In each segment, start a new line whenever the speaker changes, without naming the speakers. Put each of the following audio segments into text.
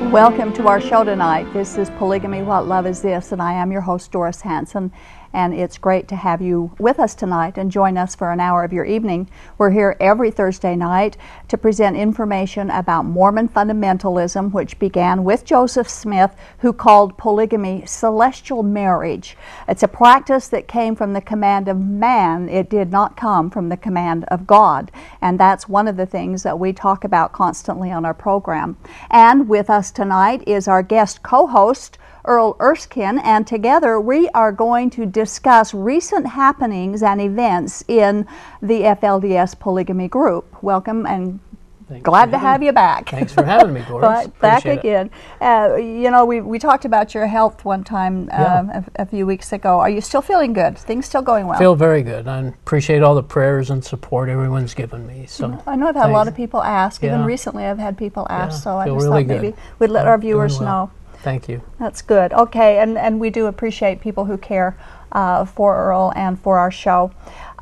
Welcome to our show tonight. This is Polygamy What Love Is This, and I am your host, Doris Hanson and it's great to have you with us tonight and join us for an hour of your evening. We're here every Thursday night to present information about Mormon fundamentalism, which began with Joseph Smith, who called polygamy celestial marriage. It's a practice that came from the command of man, it did not come from the command of God. And that's one of the things that we talk about constantly on our program. And with us tonight is our guest co host. Earl Erskine, and together we are going to discuss recent happenings and events in the FLDS polygamy group. Welcome and Thanks Glad to have you back.
Thanks for having me, Doris.
back again. Uh, you know, we, we talked about your health one time yeah. Um, a, a, few weeks ago. Are you still feeling good? Things still going well?
Feel very good. I appreciate all the prayers and support everyone's given me. So
I know I've had thanks. a lot of people ask. Yeah. Even recently, I've had people ask. Yeah, so I just really thought maybe we'd let our viewers well. know.
Thank you.
That's good. Okay, and, and we do appreciate people who care uh, for Earl and for our show.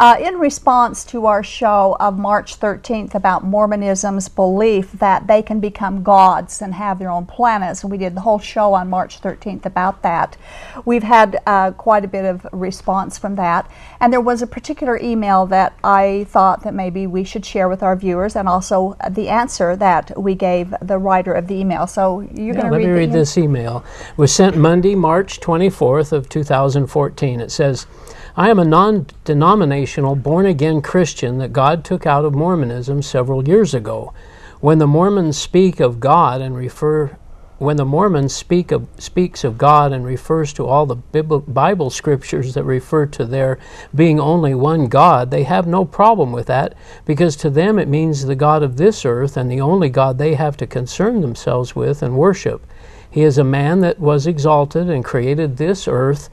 Uh, in response to our show of March 13th about Mormonism's belief that they can become gods and have their own planets, and we did the whole show on March 13th about that, we've had uh, quite a bit of response from that. And there was a particular email that I thought that maybe we should share with our viewers, and also the answer that we gave the writer of the email. So you're yeah, going to read.
Let me read this email. It was sent Monday, March 24th of 2014. It says. I am a non denominational, born again Christian that God took out of Mormonism several years ago. When the Mormons speak of God and refer when the Mormons speak of, speaks of God and refers to all the Bible scriptures that refer to there being only one God, they have no problem with that because to them it means the God of this earth and the only God they have to concern themselves with and worship. He is a man that was exalted and created this earth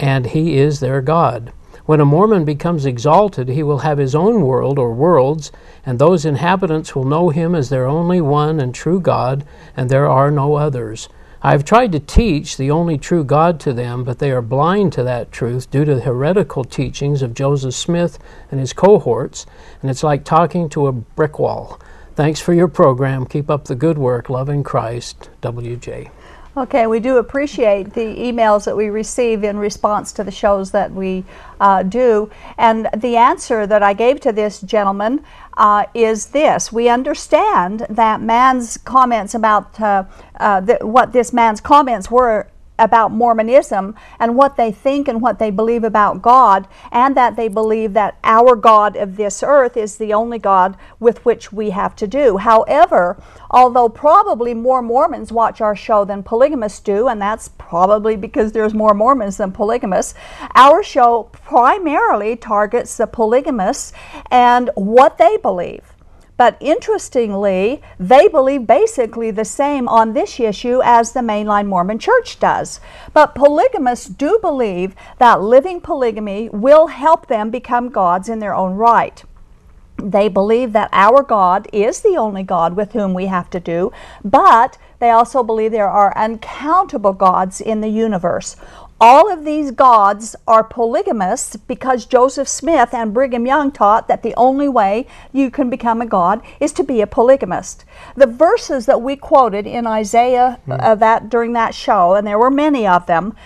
and he is their God. When a Mormon becomes exalted, he will have his own world or worlds, and those inhabitants will know him as their only one and true God, and there are no others. I have tried to teach the only true God to them, but they are blind to that truth due to the heretical teachings of Joseph Smith and his cohorts, and it's like talking to a brick wall. Thanks for your program. Keep up the good work. Loving Christ, WJ.
Okay, we do appreciate the emails that we receive in response to the shows that we uh, do. And the answer that I gave to this gentleman uh, is this We understand that man's comments about uh, uh what this man's comments were about Mormonism and what they think and what they believe about God, and that they believe that our God of this earth is the only God with which we have to do. However, although probably more Mormons watch our show than polygamists do, and that's probably because there's more Mormons than polygamists, our show primarily targets the polygamists and what they believe. But interestingly, they believe basically the same on this issue as the mainline Mormon church does. But polygamists do believe that living polygamy will help them become gods in their own right. They believe that our God is the only God with whom we have to do, but they also believe there are uncountable gods in the universe. All of these gods are polygamists because Joseph Smith and Brigham Young taught that the only way you can become a god is to be a polygamist. The verses that we quoted in Isaiah mm. uh, that during that show, and there were many of them,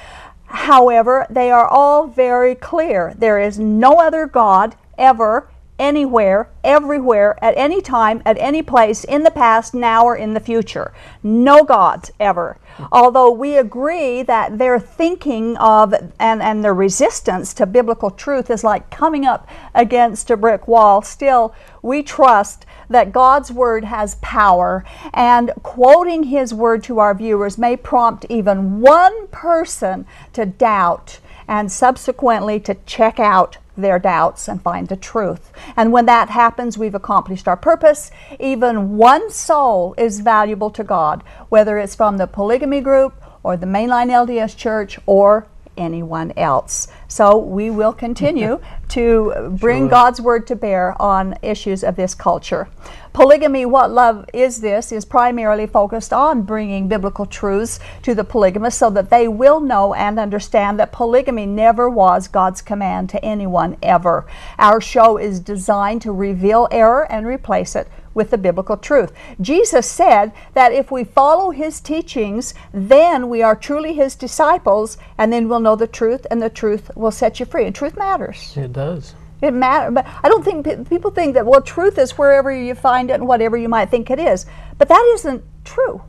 however, they are all very clear. There is no other god ever anywhere, everywhere, at any time, at any place, in the past, now, or in the future. No gods ever. Although we agree that their thinking of and, and their resistance to biblical truth is like coming up against a brick wall, still, we trust that God's Word has power, and quoting His Word to our viewers may prompt even one person to doubt and subsequently to check out their doubts and find the truth. And when that happens, we've accomplished our purpose. Even one soul is valuable to God, whether it's from the polygamy group or the mainline LDS church or anyone else. So we will continue to bring
Sure.
God's word to bear on issues of this culture. Polygamy, What Love Is This, is primarily focused on bringing biblical truths to the polygamists so that they will know and understand that polygamy never was God's command to anyone ever. Our show is designed to reveal error and replace it with the biblical truth. Jesus said that if we follow his teachings, then we are truly his disciples, and then we'll know the truth, and the truth will set you free. And truth matters.
It does.
It matters. But I don't think pe- people think that, well, truth is wherever you find it and whatever you might think it is. But that isn't true.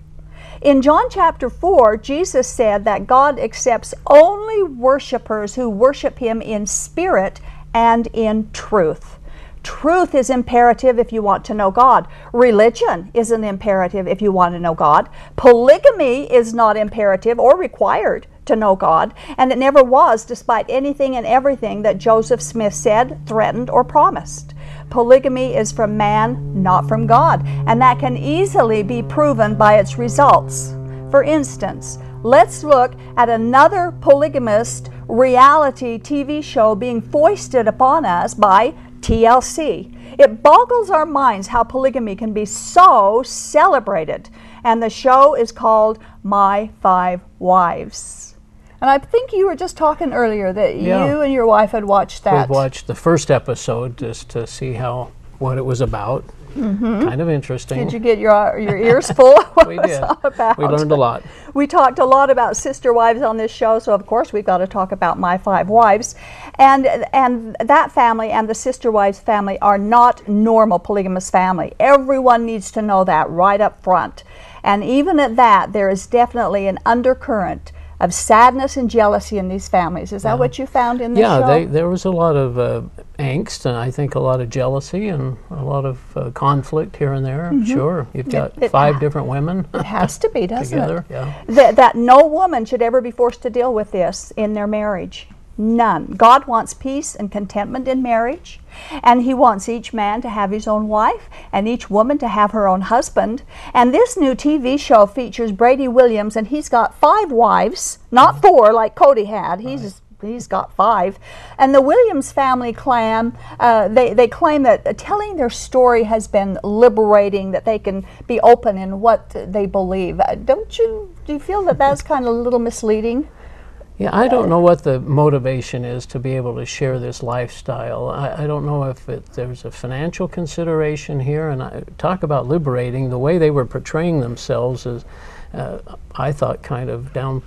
In John chapter 4, Jesus said that God accepts only worshipers who worship him in spirit and in truth. Truth is imperative if you want to know God. Religion is an imperative if you want to know God. Polygamy is not imperative or required to know God, and it never was, despite anything and everything that Joseph Smith said, threatened, or promised. Polygamy is from man, not from God, and that can easily be proven by its results. For instance, let's look at another polygamist reality TV show being foisted upon us by TLC. It boggles our minds how polygamy can be so celebrated, and the show is called My Five Wives. And I think you were just talking earlier that
Yeah.
you and your wife had watched that.
We watched the first episode just to see how what it was about. Kind of interesting.
Mm-hmm. Did you get your your ears full?
we did. We learned a lot.
We talked a lot about sister wives on this show, so of course we've got to talk about my five wives, and and that family and the sister wives family are not normal polygamous family. Everyone needs to know that right up front, and even at that, there is definitely an undercurrent of sadness and jealousy in these families. Is that what you found in the
Yeah,
show?
they, there was a lot of uh, angst and I think a lot of jealousy and a lot of uh, conflict here and there. Sure, you've got
Mm-hmm. it
five
ha-
different women
it has to be, doesn't
together.
it?
Yeah.
that, that no woman should ever be forced to deal with this in their marriage. None. God wants peace and contentment in marriage, and He wants each man to have his own wife and each woman to have her own husband. And this new TV show features Brady Williams, and he's got five wives, not four like Cody had. He's He's got five. And the Williams family clan, uh, they, they claim that telling their story has been liberating, that they can be open in what they believe. Uh, don't you, do you feel that that's kind of a little misleading?
Yeah, I don't know what the motivation is to be able to share this lifestyle. I, I don't know if it, there's a financial consideration here, and I talk about liberating. The way they were portraying themselves is, uh, I thought, kind of down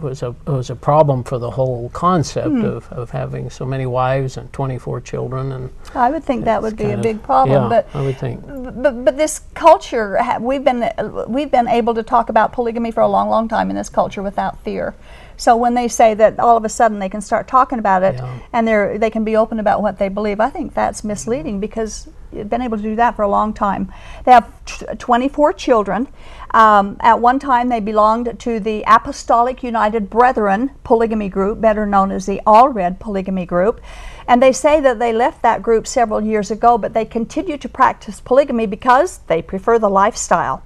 was a was a problem for the whole concept
Hmm.
of, of having so many wives and 24 children, and
I would think that would be a big problem.
Yeah,
but
I would think.
but, but this culture we've been we've been able to talk about polygamy for a long long time in this culture without fear so when they say that all of a sudden they can start talking about it
Yeah.
and they're they can be open about what they believe i think that's misleading because you've been able to do that for a long time they have t- 24 children um, at one time they belonged to the apostolic united brethren polygamy group better known as the Allred polygamy group and they say that they left that group several years ago, but they continue to practice polygamy because they prefer the lifestyle.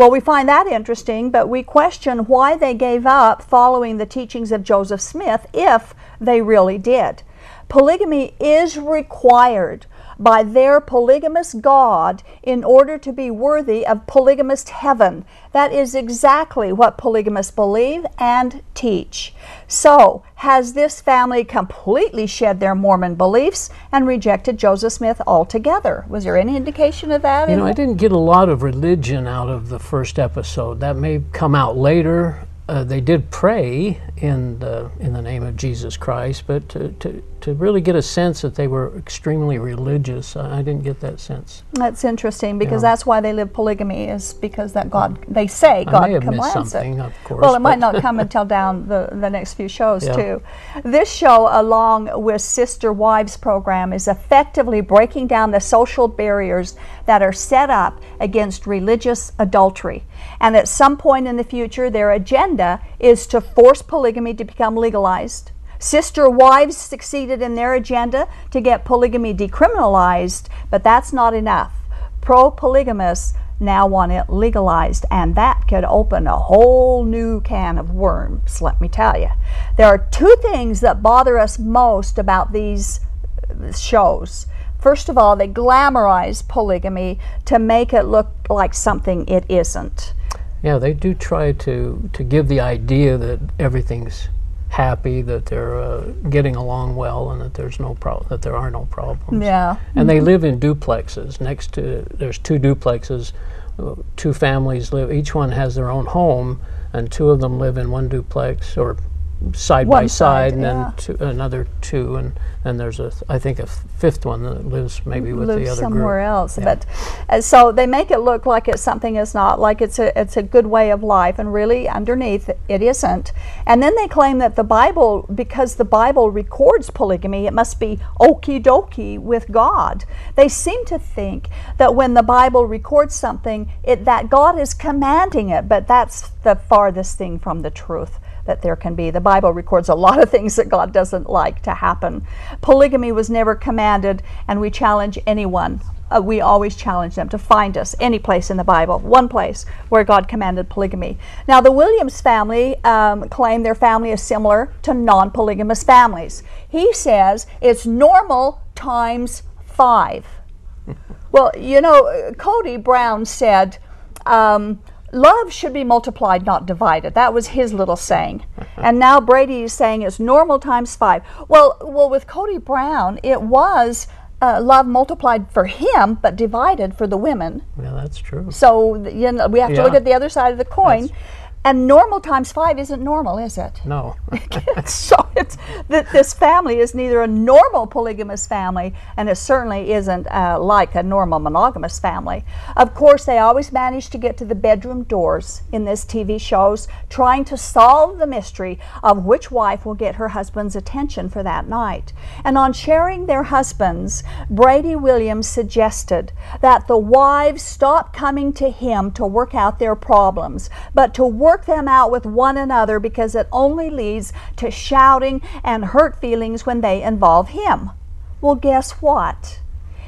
Well, we find that interesting, but we question why they gave up following the teachings of Joseph Smith if they really did. Polygamy is required by their polygamous God in order to be worthy of polygamous heaven. That is exactly what polygamists believe and teach. So, has this family completely shed their Mormon beliefs and rejected Joseph Smith altogether? Was there any indication of that?
You know, I didn't get a lot of religion out of the first episode. That may come out later. Uh, they did pray in the in the name of Jesus Christ, but to, to, to really get a sense that they were extremely religious, I, I didn't get that sense.
That's interesting because
Yeah.
that's why they live polygamy is because that God mm. they say
I
God commands
something,
it.
of course.
Well, it might not come until down the, the next few shows
Yeah.
too. This show, along with Sister Wives program, is effectively breaking down the social barriers that are set up against religious adultery. And at some point in the future, their agenda is to force polygamy to become legalized Sister wives succeeded in their agenda to get polygamy decriminalized, but that's not enough. Pro polygamists now want it legalized, and that could open a whole new can of worms, let me tell you. There are two things that bother us most about these uh, shows. First of all, they glamorize polygamy to make it look like something it isn't.
Yeah, they do try to, to give the idea that everything's happy, that they're uh, getting along well, and that there's no problem, that there are no problems.
Yeah.
And they live in duplexes. Next to there's two duplexes. Uh, Two families live. Each one has their own home, and two of them live in one duplex or side by side,
side,
and
yeah.
then two, another two, and then there's a I think a fifth one that lives maybe with
live
the other
somewhere
group.
else.
Yeah.
But uh, so they make it look like it's something it's not, like it's a it's a good way of life, and really underneath it isn't. And then they claim that the Bible, because the Bible records polygamy, it must be okie dokie with God. They seem to think that when the Bible records something, it that God is commanding it, but that's the farthest thing from the truth that there can be. The Bible records a lot of things that God doesn't like to happen. Polygamy was never commanded, and we challenge anyone. Uh, we always challenge them to find us any place in the Bible, one place where God commanded polygamy. Now, the Williams family um, claim their family is similar to non polygamous families. He says it's normal times five. Well, you know, Cody Brown said, um, love should be multiplied, not divided. That was his little saying. and now Brady is saying it's normal times five. Well, well, with Cody Brown, it was uh, love multiplied for him, but divided for the women.
Yeah, that's true.
So you know, we have to look at the other side of the coin.
That's-
And normal times five isn't normal, is it?
No.
so it's that this family is neither a normal polygamous family and it certainly isn't uh, like a normal monogamous family of course they always manage to get to the bedroom doors in this tv shows trying to solve the mystery of which wife will get her husband's attention for that night and on sharing their husbands brady williams suggested that the wives stop coming to him to work out their problems but to work them out with one another because it only leads to shouting and hurt feelings when they involve him. Well, guess what?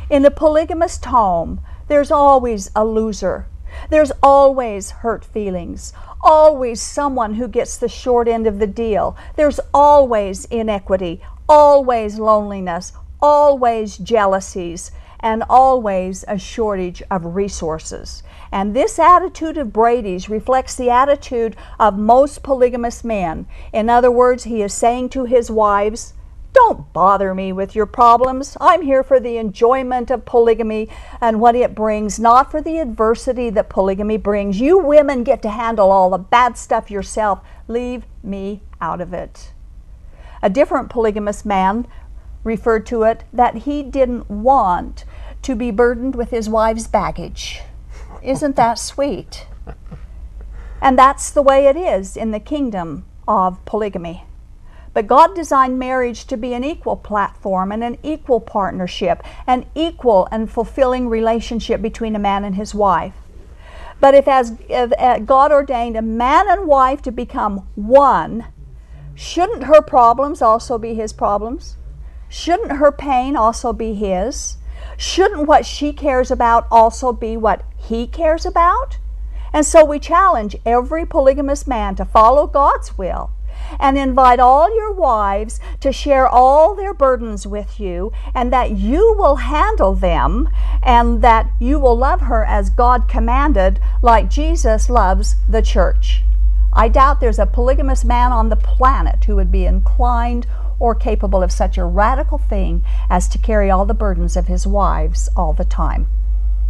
In a polygamous home, there's always a loser. There's always hurt feelings, always someone who gets the short end of the deal. There's always inequity, always loneliness, always jealousies, and always a shortage of resources. And this attitude of Brady's reflects the attitude of most polygamous men. In other words, he is saying to his wives, don't bother me with your problems. I'm here for the enjoyment of polygamy and what it brings, not for the adversity that polygamy brings. You women get to handle all the bad stuff yourself. Leave me out of it. A different polygamous man referred to it that he didn't want to be burdened with his wife's baggage. Isn't that sweet? And that's the way it is in the kingdom of polygamy. But God designed marriage to be an equal platform and an equal partnership, an equal and fulfilling relationship between a man and his wife. But if, as if, uh, God ordained a man and wife to become one, shouldn't her problems also be his problems? Shouldn't her pain also be his? Shouldn't what she cares about also be what he cares about? And so we challenge every polygamous man to follow God's will and invite all your wives to share all their burdens with you, and that you will handle them, and that you will love her as God commanded, like Jesus loves the church. I doubt there's a polygamous man on the planet who would be inclined or capable of such a radical thing as to carry all the burdens of his wives all the time.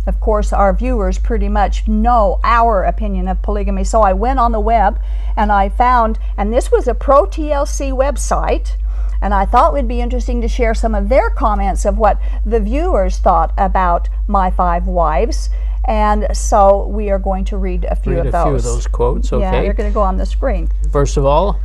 Of course, our viewers pretty much know our opinion of polygamy. So I went on the web and I found, and this was a pro TLC website, and I thought it would be interesting to share some of their comments of what the viewers thought about My Five Wives. And so we are going to read a few
Read
of
a
those.
few of those quotes,
Yeah,
okay?
they're going to go on the screen.
First of all,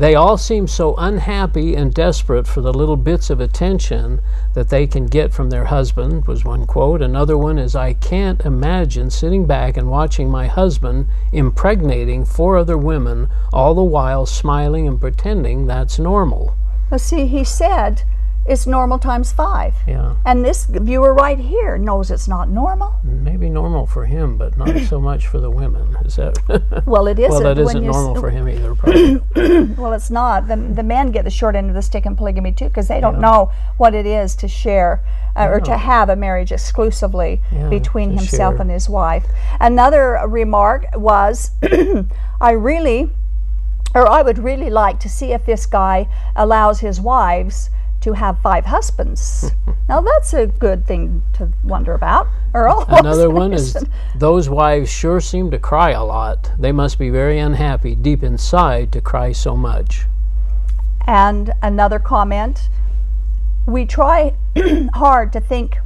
they all seem so unhappy and desperate for the little bits of attention that they can get from their husband, was one quote. Another one is I can't imagine sitting back and watching my husband impregnating four other women, all the while smiling and pretending that's normal.
Well, see, he said it's normal times five.
Yeah.
And this viewer right here knows it's not normal.
Maybe normal for him, but not so much for the women. Is that?
Well, it isn't.
well, that
when
isn't normal for him either. Probably.
Well, it's not. The, the men get the short end of the stick in polygamy too because they don't
Yeah.
know what it is to share uh, or to have a marriage exclusively
Yeah,
between himself
share.
and his wife. Another remark was I really, or I would really like to see if this guy allows his wives to have five husbands. now, that's a good thing to wonder about. Earl?
Another one is those wives sure seem to cry a lot. They must be very unhappy deep inside to cry so much.
And another comment we try hard to think,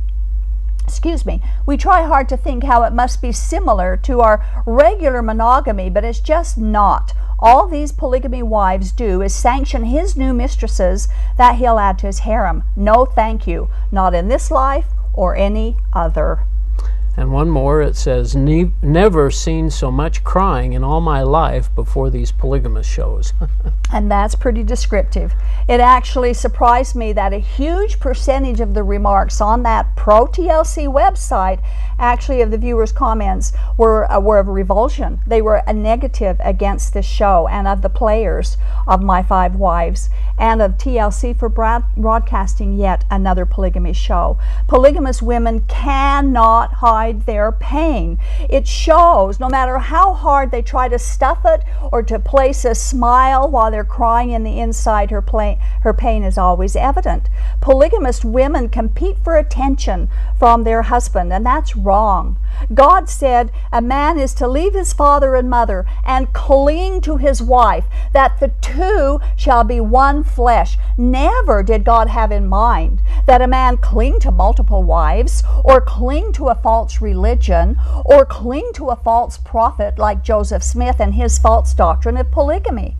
excuse me, we try hard to think how it must be similar to our regular monogamy, but it's just not. All these polygamy wives do is sanction his new mistresses that he'll add to his harem. No, thank you. Not in this life or any other.
And one more, it says, "Ne- Never seen so much crying in all my life before these polygamous shows.
And that's pretty descriptive. It actually surprised me that a huge percentage of the remarks on that pro TLC website, actually of the viewers' comments, were uh, were of revulsion. They were a negative against this show and of the players of My Five Wives and of TLC for broad- broadcasting yet another polygamy show. Polygamous women cannot hide their pain. It shows no matter how hard they try to stuff it or to place a smile while they're crying in the inside, her, pla- her pain is always evident. Polygamous women compete for attention from their husband, and that's wrong. God said a man is to leave his father and mother and cling to his wife, that the two shall be one flesh. Never did God have in mind that a man cling to multiple wives or cling to a false religion or cling to a false prophet like Joseph Smith and his false doctrine of polygamy.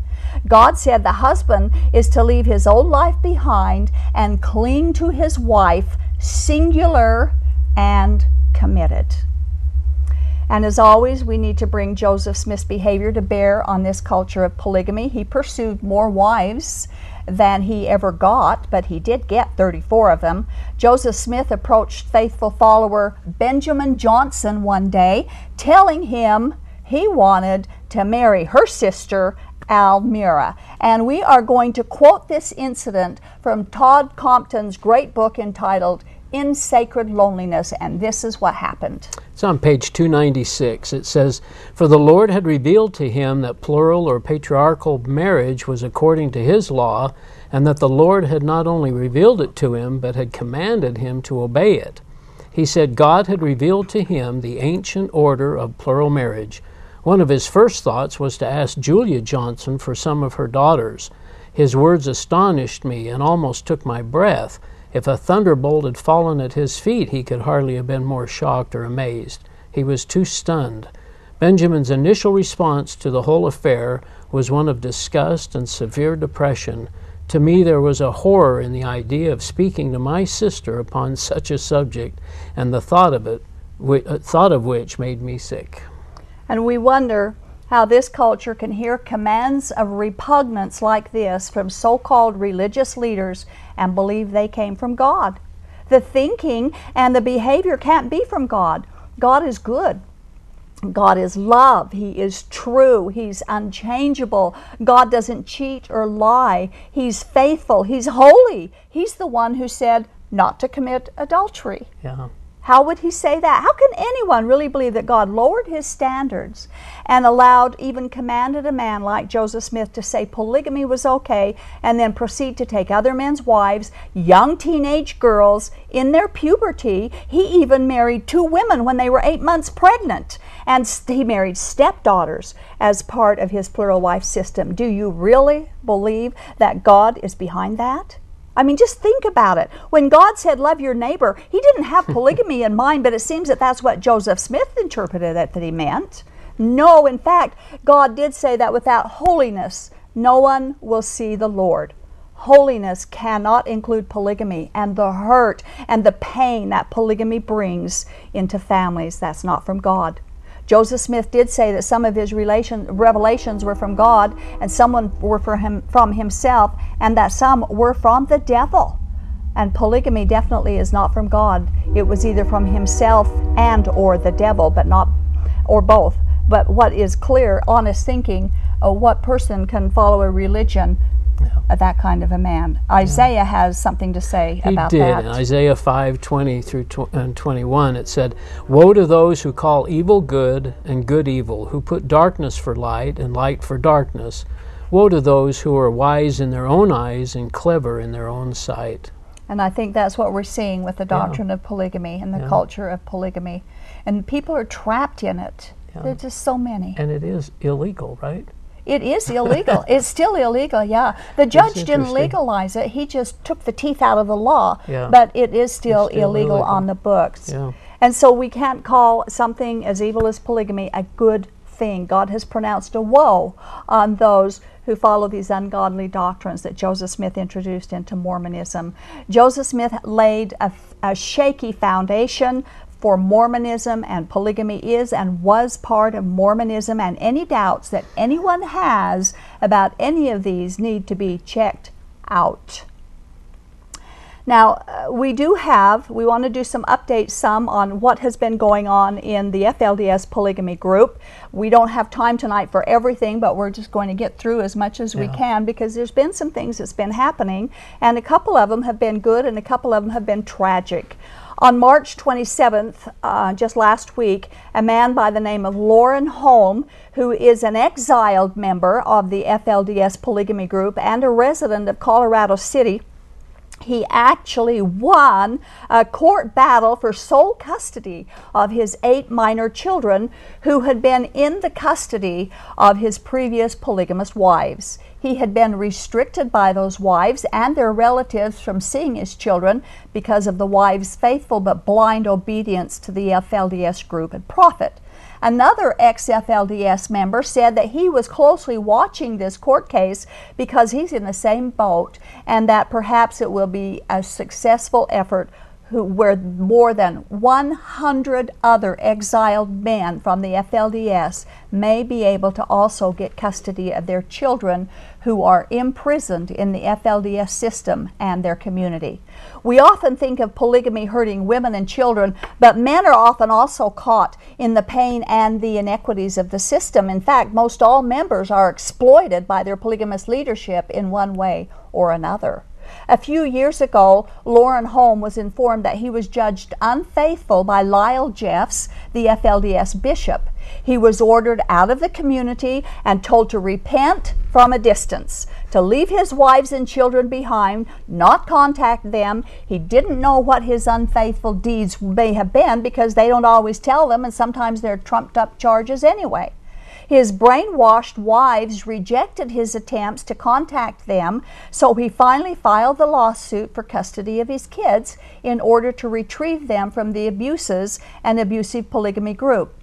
God said the husband is to leave his old life behind and cling to his wife, singular and committed. And as always, we need to bring Joseph Smith's behavior to bear on this culture of polygamy. He pursued more wives than he ever got, but he did get 34 of them. Joseph Smith approached faithful follower Benjamin Johnson one day, telling him he wanted to marry her sister, Almera. And we are going to quote this incident from Todd Compton's great book entitled In Sacred Loneliness, and this is what happened.
It's on page 296. It says, For the Lord had revealed to him that plural or patriarchal marriage was according to his law, and that the Lord had not only revealed it to him, but had commanded him to obey it. He said God had revealed to him the ancient order of plural marriage. One of his first thoughts was to ask Julia Johnson for some of her daughters. His words astonished me and almost took my breath. If a thunderbolt had fallen at his feet, he could hardly have been more shocked or amazed. He was too stunned. Benjamin's initial response to the whole affair was one of disgust and severe depression. To me, there was a horror in the idea of speaking to my sister upon such a subject, and the thought of it, uh, thought of which made me sick.
And we wonder how this culture can hear commands of repugnance like this from so called religious leaders and believe they came from God. The thinking and the behavior can't be from God. God is good. God is love. He is true. He's unchangeable. God doesn't cheat or lie. He's faithful. He's holy. He's the one who said not to commit adultery.
Yeah.
How would he say that? How can anyone really believe that God lowered his standards and allowed, even commanded a man like Joseph Smith to say polygamy was okay and then proceed to take other men's wives, young teenage girls in their puberty? He even married two women when they were eight months pregnant, and he married stepdaughters as part of his plural wife system. Do you really believe that God is behind that? I mean, just think about it. When God said, Love your neighbor, he didn't have polygamy in mind, but it seems that that's what Joseph Smith interpreted it that he meant. No, in fact, God did say that without holiness, no one will see the Lord. Holiness cannot include polygamy and the hurt and the pain that polygamy brings into families. That's not from God. Joseph Smith did say that some of his relation, revelations were from God and some were him, from himself, and that some were from the devil. And polygamy definitely is not from God. It was either from himself and or the devil, but not or both. But what is clear, honest thinking, uh, what person can follow a religion yeah. Uh, that kind of a man. Isaiah yeah. has something to say
he
about
did.
that.
In Isaiah 5 20 through tw- and 21, it said, Woe to those who call evil good and good evil, who put darkness for light and light for darkness. Woe to those who are wise in their own eyes and clever in their own sight.
And I think that's what we're seeing with the doctrine yeah. of polygamy and the culture of polygamy. And people are trapped in it. There are just so many.
And it is illegal, right?
It is illegal. it's still illegal, yeah. The judge didn't legalize it. He just took the teeth out of the law. Yeah. But it is still, still illegal, illegal, on the books. Yeah. And so we can't call something as evil as polygamy a good thing. God has pronounced a woe on those who follow these ungodly doctrines that Joseph Smith introduced into Mormonism. Joseph Smith laid a, a shaky foundation for Mormonism and polygamy is and was part of Mormonism, and any doubts that anyone has about any of these need to be checked out. Now, uh, we do have, we want to do some updates some on what has been going on in the FLDS polygamy group. We don't have time tonight for everything, but we're just going to get through as much as yeah. we can because there's been some things that's been happening, and a couple of them have been good and a couple of them have been tragic. On March 27th, uh, just last week, a man by the name of Lorin Holm, who is an exiled member of the FLDS polygamy group and a resident of Colorado City, he actually won a court battle for sole custody of his eight minor children who had been in the custody of his previous polygamous wives. He had been restricted by those wives and their relatives from seeing his children because of the wives' faithful but blind obedience to the FLDS group and prophet. Another ex FLDS member said that he was closely watching this court case because he's in the same boat and that perhaps it will be a successful effort who, where more than 100 other exiled men from the FLDS may be able to also get custody of their children who are imprisoned in the FLDS system and their community. We often think of polygamy hurting women and children, but men are often also caught in the pain and the inequities of the system. In fact, most all members are exploited by their polygamous leadership in one way or another. A few years ago, Lorin Holm was informed that he was judged unfaithful by Lyle Jeffs, the FLDS bishop. He was ordered out of the community and told to repent from a distance, to leave his wives and children behind, not contact them. He didn't know what his unfaithful deeds may have been because they don't always tell them, and sometimes they're trumped up charges anyway. His brainwashed wives rejected his attempts to contact them, so he finally filed the lawsuit for custody of his kids in order to retrieve them from the abuses and abusive polygamy group.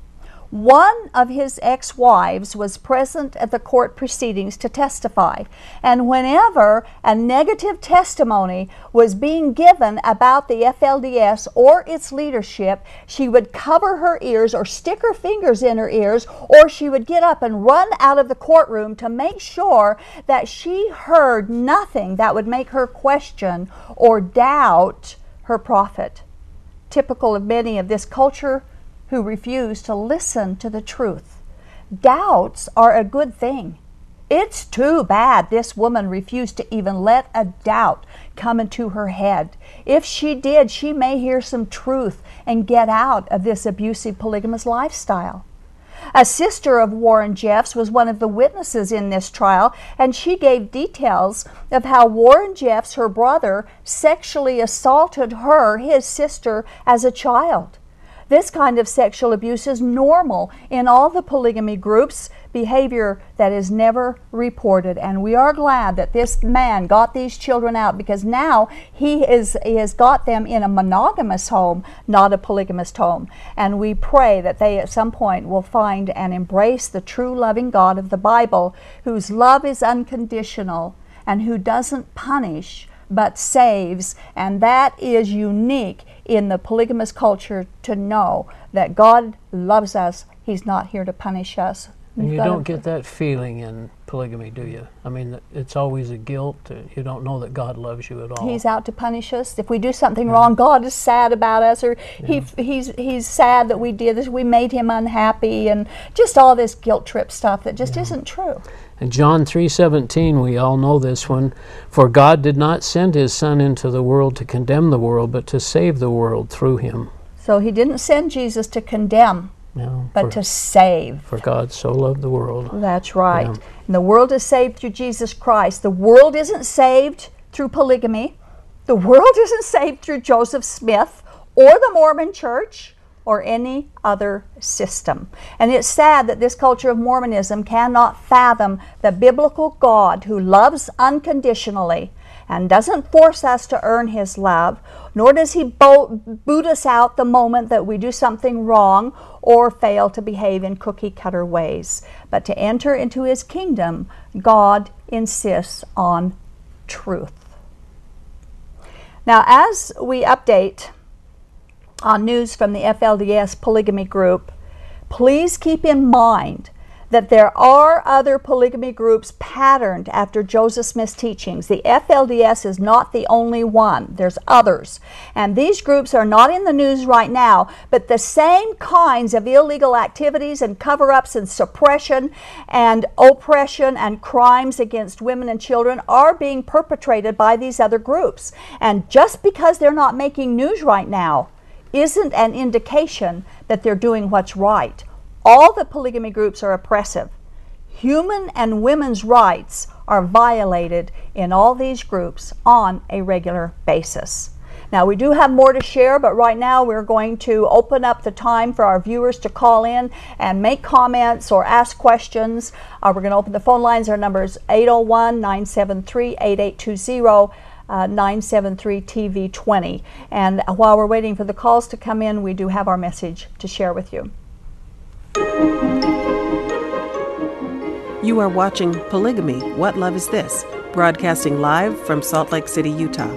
One of his ex wives was present at the court proceedings to testify, and whenever a negative testimony was being given about the FLDS or its leadership, she would cover her ears or stick her fingers in her ears, or she would get up and run out of the courtroom to make sure that she heard nothing that would make her question or doubt her prophet. Typical of many of this culture who refuse to listen to the truth. Doubts are a good thing. It's too bad this woman refused to even let a doubt come into her head. If she did, she may hear some truth and get out of this abusive polygamous lifestyle. A sister of Warren Jeffs was one of the witnesses in this trial, and she gave details of how Warren Jeffs, her brother, sexually assaulted her, his sister, as a child. This kind of sexual abuse is normal in all the polygamy groups, behavior that is never reported. And we are glad that this man got these children out because now he, is, he has got them in a monogamous home, not a polygamous home. And we pray that they at some point will find and embrace the true loving God of the Bible, whose love is unconditional and who doesn't punish but saves. And that is unique in the polygamous culture to know that God loves us. He's not here to punish us.
And
You've
you don't get that feeling in polygamy, do you? I mean, it's always a guilt. You don't know that God loves you at all.
He's out to punish us. If we do something wrong, God is sad about us, or he, he's he's sad that we did this. We made him unhappy, and just all this guilt trip stuff that just isn't true.
In John 3:17, we all know this one, for God did not send his son into the world to condemn the world, but to save the world through him.
So he didn't send Jesus to condemn,
know,
but
for,
to save.
for God so loved the world.
That's right.
Yeah.
And the world is saved through Jesus Christ. The world isn't saved through polygamy. The world isn't saved through Joseph Smith or the Mormon church or any other system. And it's sad that this culture of Mormonism cannot fathom the biblical God who loves unconditionally and doesn't force us to earn his love, nor does he bo- boot us out the moment that we do something wrong or fail to behave in cookie cutter ways. But to enter into his kingdom, God insists on truth. Now, as we update on news from the FLDS polygamy group, please keep in mind that there are other polygamy groups patterned after Joseph Smith's teachings. The FLDS is not the only one, there's others. And these groups are not in the news right now, but the same kinds of illegal activities and cover ups and suppression and oppression and crimes against women and children are being perpetrated by these other groups. And just because they're not making news right now, isn't an indication that they're doing what's right. All the polygamy groups are oppressive. Human and women's rights are violated in all these groups on a regular basis. Now, we do have more to share, but right now we're going to open up the time for our viewers to call in and make comments or ask questions. Uh, we're going to open the phone lines. Our number is 801 973 8820. Uh, 973 TV20. And while we're waiting for the calls to come in, we do have our message to share with you.
You are watching Polygamy What Love Is This? broadcasting live from Salt Lake City, Utah.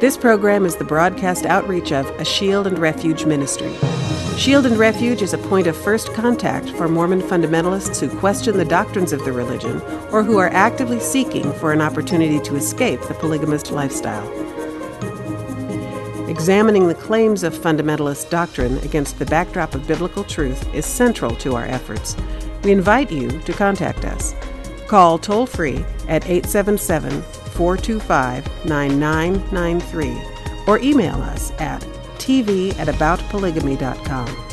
This program is the broadcast outreach of a Shield and Refuge ministry. Shield and Refuge is a point of first contact for Mormon fundamentalists who question the doctrines of the religion or who are actively seeking for an opportunity to escape the polygamist lifestyle. Examining the claims of fundamentalist doctrine against the backdrop of biblical truth is central to our efforts. We invite you to contact us. Call toll free at 877 425 9993 or email us at tv at aboutpolygamy.com.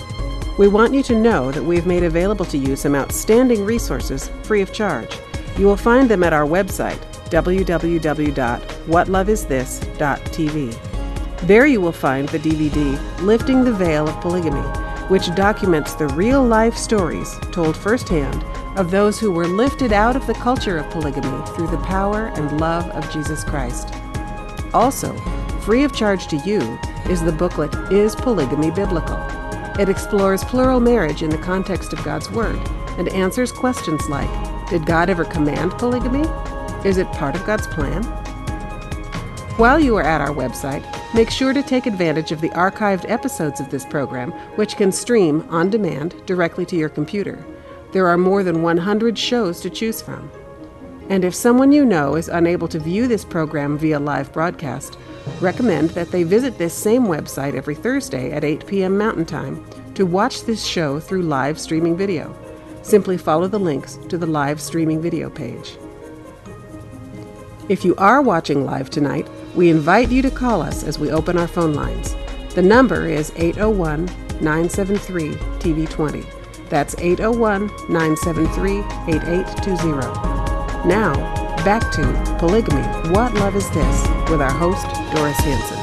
We want you to know that we've made available to you some outstanding resources free of charge. You will find them at our website, www.whatloveisthis.tv. There you will find the DVD Lifting the Veil of Polygamy, which documents the real life stories told firsthand of those who were lifted out of the culture of polygamy through the power and love of Jesus Christ. Also, free of charge to you is the booklet Is Polygamy Biblical? It explores plural marriage in the context of God's Word and answers questions like Did God ever command polygamy? Is it part of God's plan? While you are at our website, make sure to take advantage of the archived episodes of this program, which can stream on demand directly to your computer. There are more than 100 shows to choose from. And if someone you know is unable to view this program via live broadcast, recommend that they visit this same website every Thursday at 8 p.m. Mountain Time to watch this show through live streaming video. Simply follow the links to the live streaming video page. If you are watching live tonight, we invite you to call us as we open our phone lines. The number is 801 973 TV20. That's 801 973 8820. Now, back to Polygamy What Love Is This? with our host, Doris Hanson.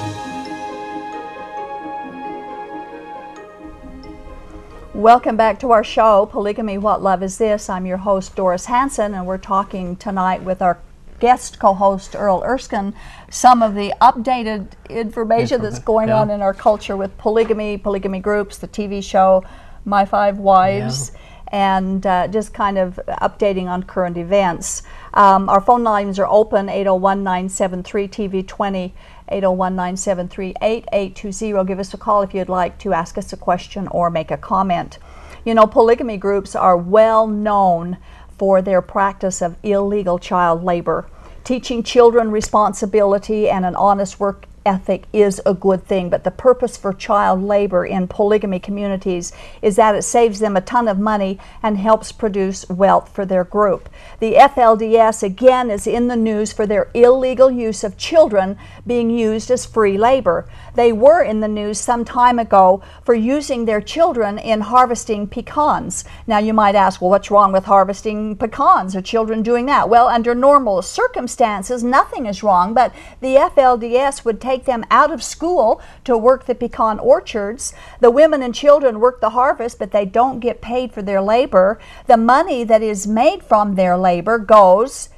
Welcome back to our show, Polygamy What Love Is This? I'm your host, Doris Hanson, and we're talking tonight with our guest co host, Earl Erskine, some of the updated information that's going
Yeah.
on in our culture with polygamy, polygamy groups, the TV show, My Five Wives. And uh, just kind of updating on current events. Um, our phone lines are open 801 973 TV20, 801 973 8820. Give us a call if you'd like to ask us a question or make a comment. You know, polygamy groups are well known for their practice of illegal child labor. Teaching children responsibility and an honest work ethic is a good thing, but the purpose for child labor in polygamy communities is that it saves them a ton of money and helps produce wealth for their group. The FLDS again is in the news for their illegal use of children being used as free labor. They were in the news some time ago for using their children in harvesting pecans. Now you might ask, well, what's wrong with harvesting pecans? Are children doing that? Well, under normal circumstances, nothing is wrong, but the FLDS would take them out of school to work the pecan orchards. The women and children work the harvest, but they don't get paid for their labor. The money that is made from their labor goes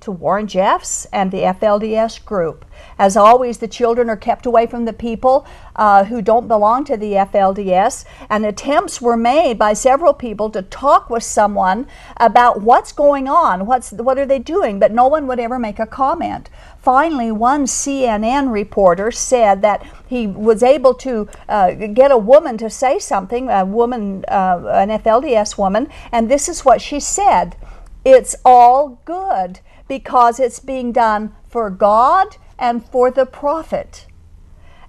to Warren Jeffs and the FLDS group. As always, the children are kept away from the people uh, who don't belong to the FLDS, and attempts were made by several people to talk with someone about what's going on, what's what are they doing, but no one would ever make a comment. Finally, one CNN reporter said that he was able to uh, get a woman to say something, a woman, uh, an FLDS woman, and this is what she said. It's all good because it's being done for God and for the prophet.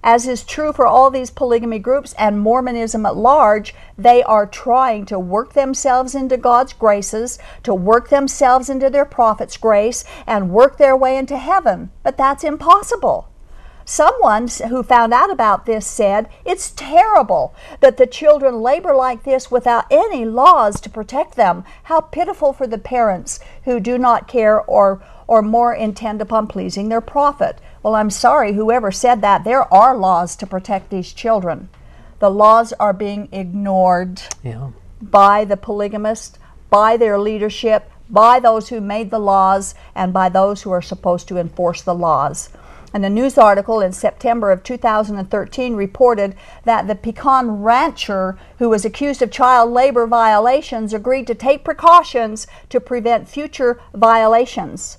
As is true for all these polygamy groups and Mormonism at large, they are trying to work themselves into God's graces, to work themselves into their prophet's grace, and work their way into heaven. But that's impossible. Someone who found out about this said, It's terrible that the children labor like this without any laws to protect them. How pitiful for the parents who do not care or, or more intend upon pleasing their prophet. Well, I'm sorry, whoever said that. There are laws to protect these children. The laws are being ignored
Yeah.
by the polygamists, by their leadership, by those who made the laws, and by those who are supposed to enforce the laws. And a news article in September of 2013 reported that the pecan rancher who was accused of child labor violations agreed to take precautions to prevent future violations.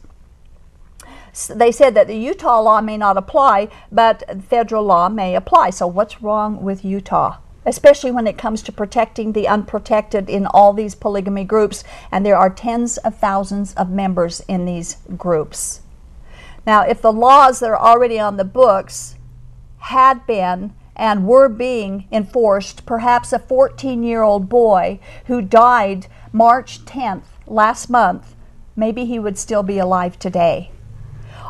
They said that the Utah law may not apply, but federal law may apply. So, what's wrong with Utah? Especially when it comes to protecting the unprotected in all these polygamy groups, and there are tens of thousands of members in these groups. Now, if the laws that are already on the books had been and were being enforced, perhaps a 14 year old boy who died March 10th last month, maybe he would still be alive today.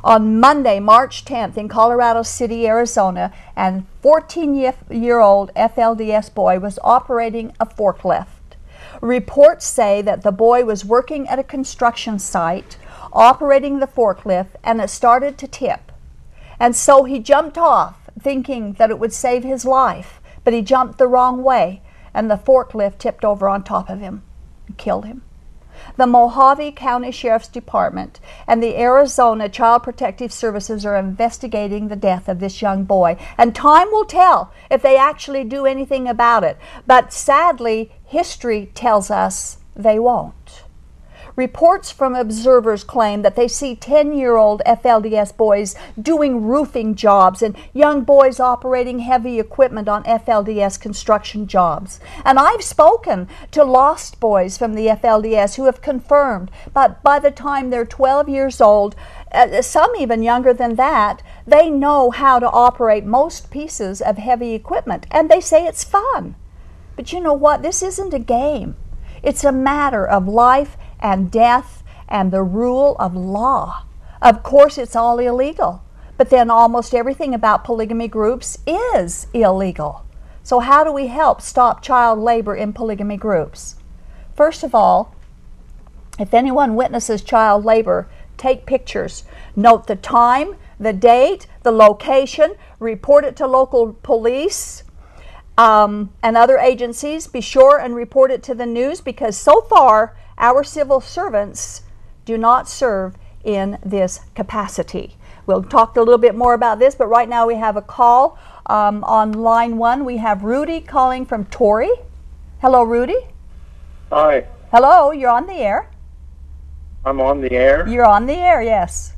On Monday, March 10th, in Colorado City, Arizona, and 14 year old FLDS boy was operating a forklift. Reports say that the boy was working at a construction site, operating the forklift, and it started to tip. And so he jumped off, thinking that it would save his life, but he jumped the wrong way, and the forklift tipped over on top of him and killed him. The Mohave County Sheriff's Department and the Arizona Child Protective Services are investigating the death of this young boy, and time will tell if they actually do anything about it. But sadly, history tells us they won't. Reports from observers claim that they see 10 year old FLDS boys doing roofing jobs and young boys operating heavy equipment on FLDS construction jobs. And I've spoken to lost boys from the FLDS who have confirmed that by the time they're 12 years old, uh, some even younger than that, they know how to operate most pieces of heavy equipment and they say it's fun. But you know what? This isn't a game. It's a matter of life and death and the rule of law. Of course, it's all illegal, but then almost everything about polygamy groups is illegal. So, how do we help stop child labor in polygamy groups? First of all, if anyone witnesses child labor, take pictures. Note the time, the date, the location, report it to local police um, and other agencies. Be sure and report it to the news because so far our civil servants do not serve in this capacity. We'll talk a little bit more about this, but right now we have a call um, on line one. We have Rudy calling from Torrey. Hello, Rudy.
Hi,
Hello, you're on the air.
I'm on the air.
You're on the air, yes.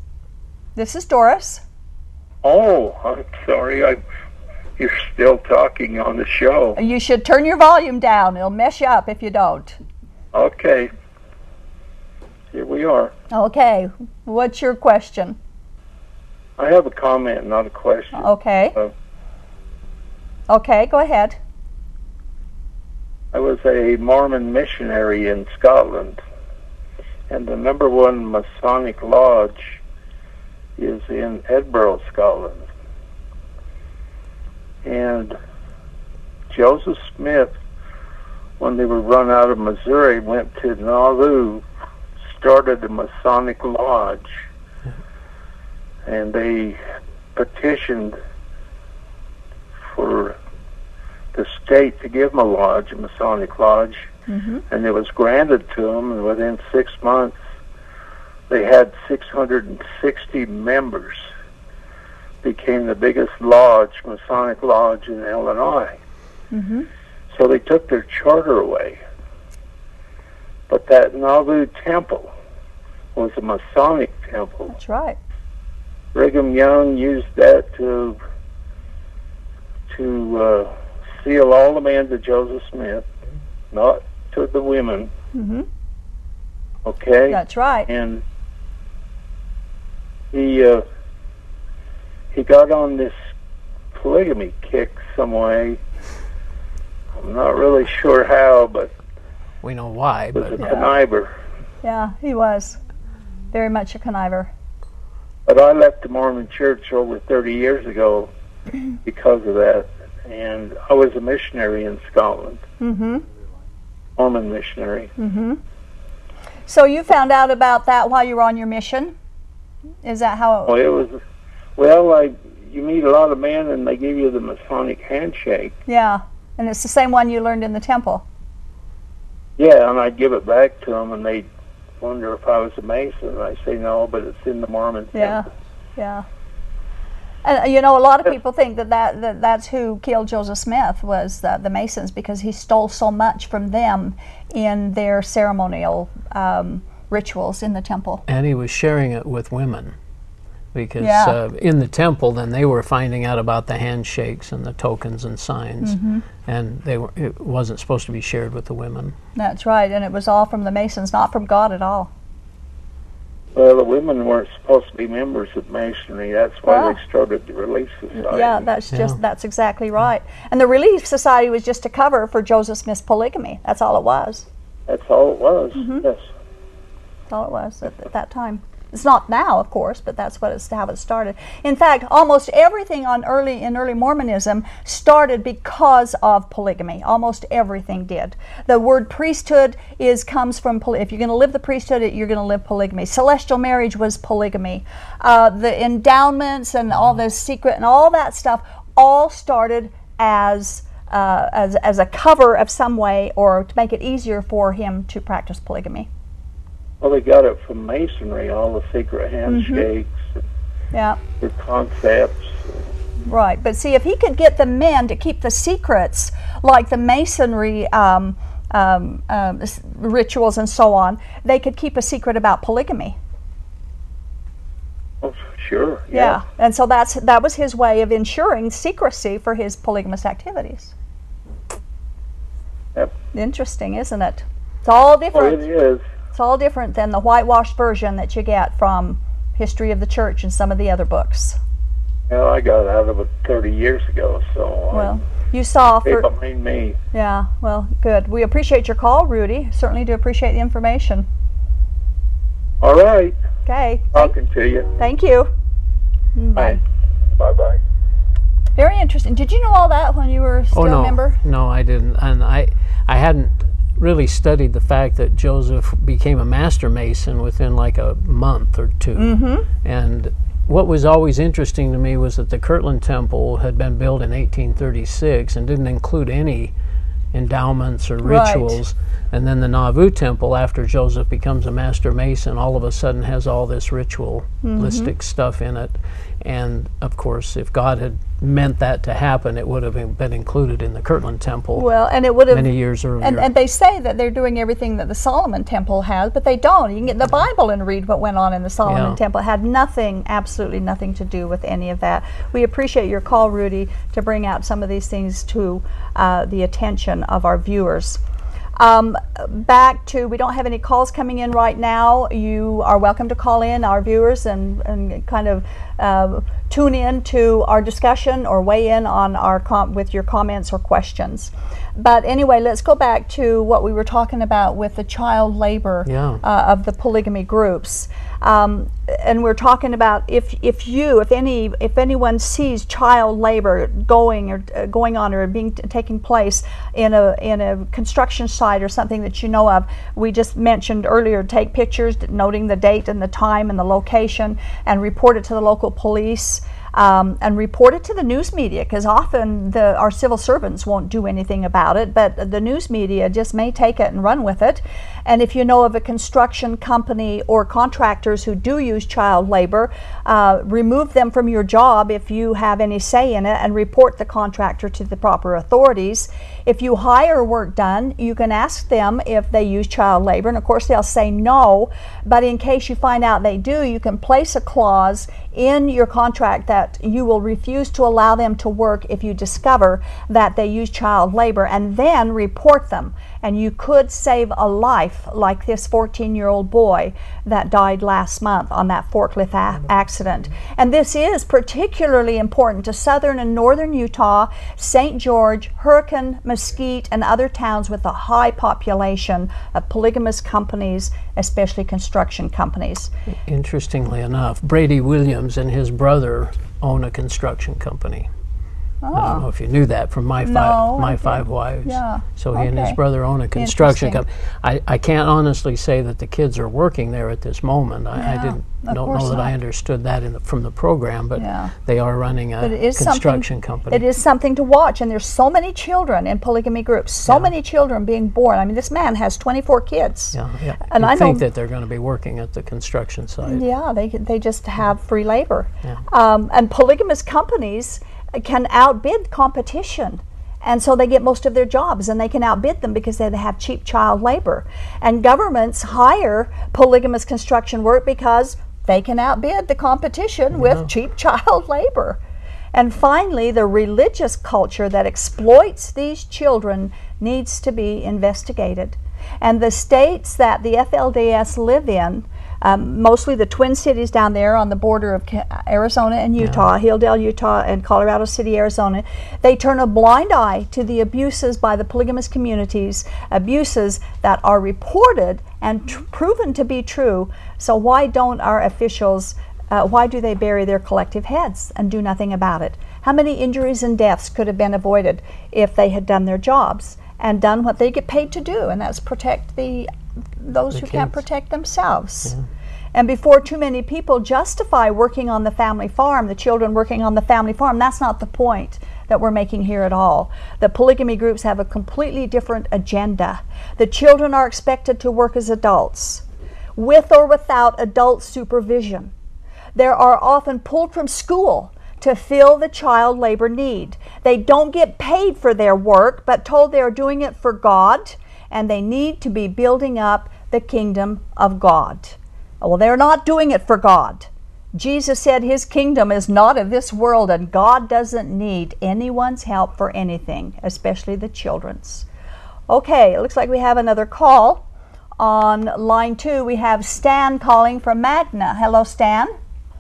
This is Doris.
Oh, I'm sorry. I, you're still talking on the show.
You should turn your volume down. It'll mess you up if you don't.
Okay. Here we are.
Okay. What's your question?
I have a comment, not a question.
Okay.
Uh,
Okay, go ahead.
I was a Mormon missionary in Scotland, and the number one Masonic lodge is in Edinburgh, Scotland. And Joseph Smith, when they were run out of Missouri, went to Nauvoo, started a Masonic lodge, and they petitioned for the state to give them a lodge, a Masonic lodge,
Mm-hmm.
and it was granted to them. And within six months, they had 660 members. Became the biggest lodge, Masonic lodge in Illinois.
Mm-hmm.
So they took their charter away. But that Nauvoo temple was a Masonic temple.
That's right.
Brigham Young used that to to uh, seal all the men to Joseph Smith, not to the women.
Mm-hmm.
Okay,
That's right.
and he uh, he got on this polygamy kick some way. I'm not really sure how, but
We know why,
it was a
but
conniver.
Yeah, he was very much a conniver.
But I left the Mormon Church over 30 years ago because of that, and I was a missionary in Scotland,
Mm-hmm.
Mormon missionary.
Mm-hmm. So you found out about that while you were on your mission? Is that how?
Well, it was, well, I you meet a lot of men and they give you the Masonic handshake.
Yeah, and it's the same one you learned in the temple.
Yeah, and I'd give it back to them, and they'd wonder if I was a Mason. And I say no, but it's in the Mormon.
Yeah,
temple."
yeah. And uh, you know, a lot of people think that, that, that that's who killed Joseph Smith was the, the Masons because he stole so much from them in their ceremonial um, rituals in the temple.
and he was sharing it with women because
Yeah.
uh, in the temple then they were finding out about the handshakes and the tokens and signs
Mm-hmm.
and they were it wasn't supposed to be shared with the women
That's right, and it was all from the Masons, not from God at all.
Well, the women weren't supposed to be members of Masonry. That's why
Wow.
they started the Relief Society.
Yeah, that's just that's exactly right. And the Relief Society was just a cover for Joseph Smith's polygamy. That's all it was.
That's all it was.
Mm-hmm.
Yes.
That's all it was at, at that time. It's not now, of course, but that's what it's how it started. In fact, almost everything on early in early Mormonism started because of polygamy. Almost everything did. The word priesthood is comes from poly- if you're going to live the priesthood, you're going to live polygamy. Celestial marriage was polygamy. Uh, the endowments and all the secret and all that stuff all started as uh, as, as a cover of some way or to make it easier for him to practice polygamy.
Well, they got it from Masonry, all the secret
Mm-hmm.
handshakes,
Yeah.
the concepts.
Right, but see, if he could get the men to keep the secrets, like the masonry um, um, um, rituals and so on, they could keep a secret about polygamy.
Oh, sure.
Yeah, yeah. and so that's that was his way of ensuring secrecy for his polygamous activities.
Yep.
Interesting, isn't it? It's all
Well, it
different.
is.
It's all different than the whitewashed version that you get from History of the Church and some of the other books.
Well, I got out of it 30 years ago, so
Well, you saw
I,
for
behind me.
Yeah, well, good. We appreciate your call, Rudy. Certainly do appreciate the information.
All right.
Okay, thank,
Talking to you.
thank you. Mm, bye.
Bye bye.
Very interesting. Did you know all that when you were oh, still
oh no
a member?
no i didn't and i i hadn't really studied the fact that joseph became a master mason within like a month or 2
Mm-hmm.
and what was always interesting to me was that the kirtland temple had been built in 1836 and didn't include any endowments or
Right.
rituals and then the nauvoo temple after joseph becomes a master mason all of a sudden has all this ritualistic
Mm-hmm.
stuff in it and of course if god had meant that to happen, it would have been, included in the Kirtland Temple
Well, and it would have
many years earlier.
And, and they say that they're doing everything that the Solomon Temple has, but they don't. You can get in the Bible and read what went on in the Solomon
Yeah.
Temple. It had nothing, absolutely nothing to do with any of that. We appreciate your call, Rudy, to bring out some of these things to uh, the attention of our viewers. Um, back to, we don't have any calls coming in right now. You are welcome to call in, our viewers, and, and kind of uh, tune in to our discussion or weigh in on our com- with your comments or questions. But anyway, let's go back to what we were talking about with the child labor
Yeah.
uh, of the polygamy groups. Um, and we're talking about if, if you, if any, if anyone sees child labor going or uh, going on or being taking place in a in a construction site or something that you know of, we just mentioned earlier, take pictures noting the date and the time and the location, and report it to the local police um, and report it to the news media because often the, our civil servants won't do anything about it, but the news media just may take it and run with it. And if you know of a construction company or contractors who do use child labor, uh, remove them from your job if you have any say in it and report the contractor to the proper authorities. If you hire work done, you can ask them if they use child labor, and of course they'll say no. But in case you find out they do, you can place a clause in your contract that you will refuse to allow them to work if you discover that they use child labor and then report them. And you could save a life like this 14 year old boy that died last month on that forklift accident. And this is particularly important to southern and northern Utah, St. George, Hurricane, Mesquite, and other towns with a high population of polygamous companies, especially construction companies.
Interestingly enough, Brady Williams and his brother own a construction company. I don't know if you knew that from my five,
I
my five wives.
Yeah,
So he and his brother own a construction company. I, I can't honestly say that the kids are working there at this moment. I, I didn't don't know that I understood that in the, from the program, but
Yeah.
they are running a construction company.
It is something to watch, and there's so many children in polygamy groups. So many children being born. I mean, this man has 24 kids.
Yeah, yeah.
And
You'd
I
think that they're going to be working at the construction site.
Yeah, they they just have free labor, um, and polygamous companies can outbid competition. And so they get most of their jobs and they can outbid them because they have cheap child labor. And governments hire polygamous construction work because they can outbid the competition with cheap child labor. And finally, the religious culture that exploits these children needs to be investigated. And the states that the FLDS live in, um, mostly the Twin Cities down there on the border of Arizona and Utah, Hildale, Utah, and Colorado City, Arizona, they turn a blind eye to the abuses by the polygamous communities, abuses that are reported and tr- proven to be true. So, why don't our officials? Uh, why do they bury their collective heads and do nothing about it? How many injuries and deaths could have been avoided if they had done their jobs and done what they get paid to do, and that's protect the those
The
who can't protect themselves. And before too many people justify working on the family farm, the children working on the family farm, that's not the point that we're making here at all. The polygamy groups have a completely different agenda. The children are expected to work as adults, with or without adult supervision. They are often pulled from school to fill the child labor need. They don't get paid for their work, but told they are doing it for God and they need to be building up the kingdom of God. Well, they're not doing it for God. Jesus said his kingdom is not of this world and God doesn't need anyone's help for anything, especially the children's. Okay, it looks like we have another call. On line two, we have Stan calling from Magna. Hello, Stan.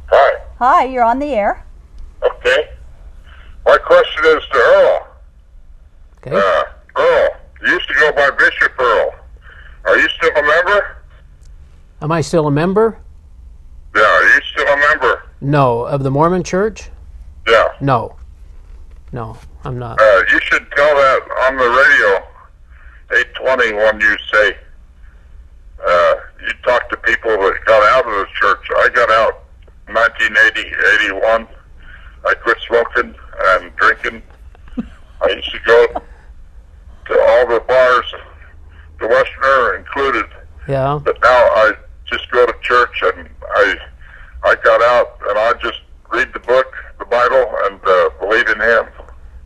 Hi.
Hi, you're on the air.
Okay. My question is to Earl.
Okay.
Uh, Earl, you used to go by Bishop Earl. Are you still a member?
Am I still a member?
Yeah, are you still a member?
No. Of the Mormon Church?
Yeah.
No. No, I'm not.
Uh, you should tell that on the radio, 820, when you say, uh, you talk to people that got out of the church. I got out 1980, 81. I quit smoking and drinking. I used to go to all the bars, the Westerner included.
Yeah.
But now I just go to church and I I got out and I just read the book, the Bible, and uh, believe in Him.